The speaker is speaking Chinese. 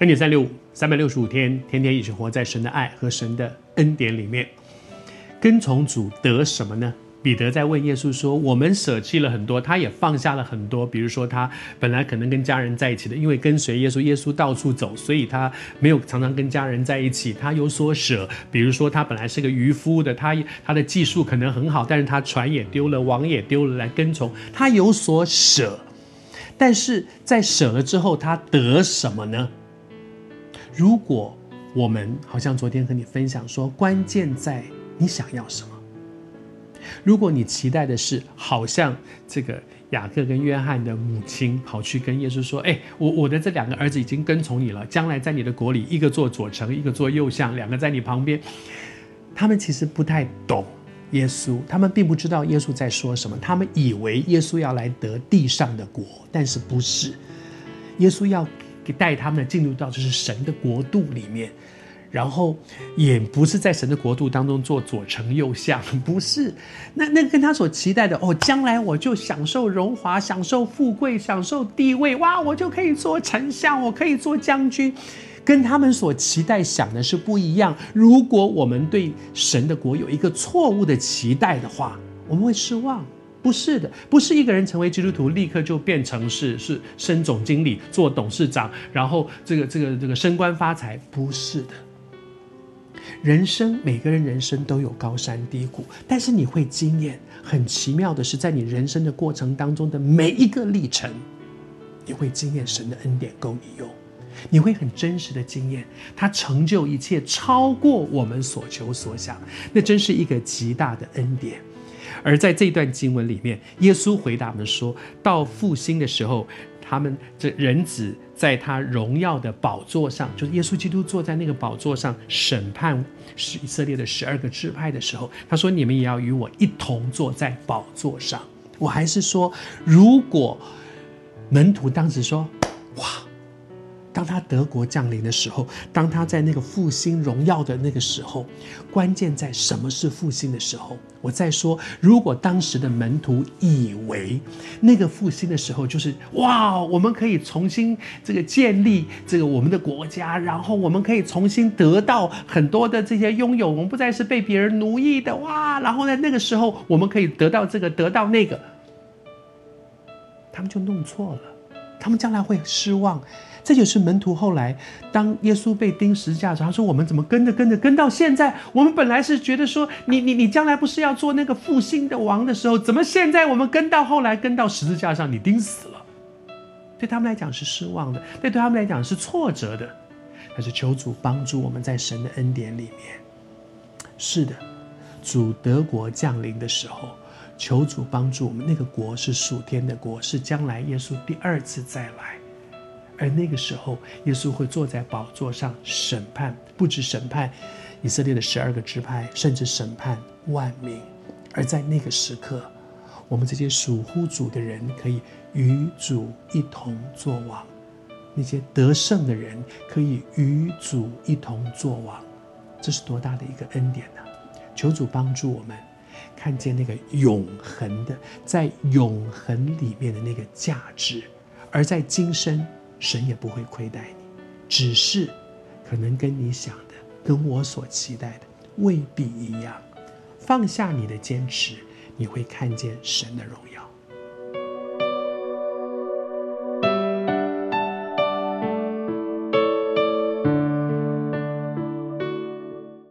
恩典三六五，三百六十五天，天天一起活在神的爱和神的恩典里面。跟从主得什么呢？彼得在问耶稣说：“我们舍弃了很多，他也放下了很多。比如说，他本来可能跟家人在一起的，因为跟随耶稣，耶稣到处走，所以他没有常常跟家人在一起。他有所舍。比如说，他本来是个渔夫的，他他的技术可能很好，但是他船也丢了，网也丢了，来跟从他有所舍。但是在舍了之后，他得什么呢？如果我们好像昨天和你分享说，关键在你想要什么。”如果你期待的是，好像这个雅各跟约翰的母亲跑去跟耶稣说：“哎，我我的这两个儿子已经跟从你了，将来在你的国里，一个做左丞，一个做右相，两个在你旁边。”他们其实不太懂耶稣，他们并不知道耶稣在说什么，他们以为耶稣要来得地上的国，但是不是，耶稣要带他们进入到就是神的国度里面。然后也不是在神的国度当中做左丞右相，不是，那那跟他所期待的哦，将来我就享受荣华，享受富贵，享受地位，哇，我就可以做丞相，我可以做将军，跟他们所期待想的是不一样。如果我们对神的国有一个错误的期待的话，我们会失望。不是的，不是一个人成为基督徒立刻就变成是是升总经理、做董事长，然后这个这个这个升官发财，不是的。人生，每个人人生都有高山低谷，但是你会经验很奇妙的是，在你人生的过程当中的每一个历程，你会经验神的恩典够你用，你会很真实的经验他成就一切，超过我们所求所想，那真是一个极大的恩典。而在这段经文里面，耶稣回答我们说，到复兴的时候。他们这人子在他荣耀的宝座上，就是耶稣基督坐在那个宝座上审判是以色列的十二个支派的时候，他说：“你们也要与我一同坐在宝座上。”我还是说，如果门徒当时说：“！”当他德国降临的时候，当他在那个复兴荣耀的那个时候，关键在什么是复兴的时候？我再说，如果当时的门徒以为那个复兴的时候就是哇，我们可以重新这个建立这个我们的国家，然后我们可以重新得到很多的这些拥有，我们不再是被别人奴役的哇，然后在那个时候我们可以得到这个得到那个，他们就弄错了，他们将来会失望。这就是门徒后来，当耶稣被钉十字架的时，他说：“我们怎么跟着跟着跟到现在？我们本来是觉得说，你你你将来不是要做那个复兴的王的时候，怎么现在我们跟到后来跟到十字架上，你钉死了？对他们来讲是失望的，对对他们来讲是挫折的。但是求主帮助我们在神的恩典里面。是的，主得国降临的时候，求主帮助我们，那个国是属天的国，是将来耶稣第二次再来。”而那个时候，耶稣会坐在宝座上审判，不止审判以色列的十二个支派，甚至审判万民。而在那个时刻，我们这些属乎主的人可以与主一同作王；那些得胜的人可以与主一同作王。这是多大的一个恩典呢？求主帮助我们看见那个永恒的，在永恒里面的那个价值，而在今生。神也不会亏待你，只是可能跟你想的、跟我所期待的未必一样。放下你的坚持，你会看见神的荣耀。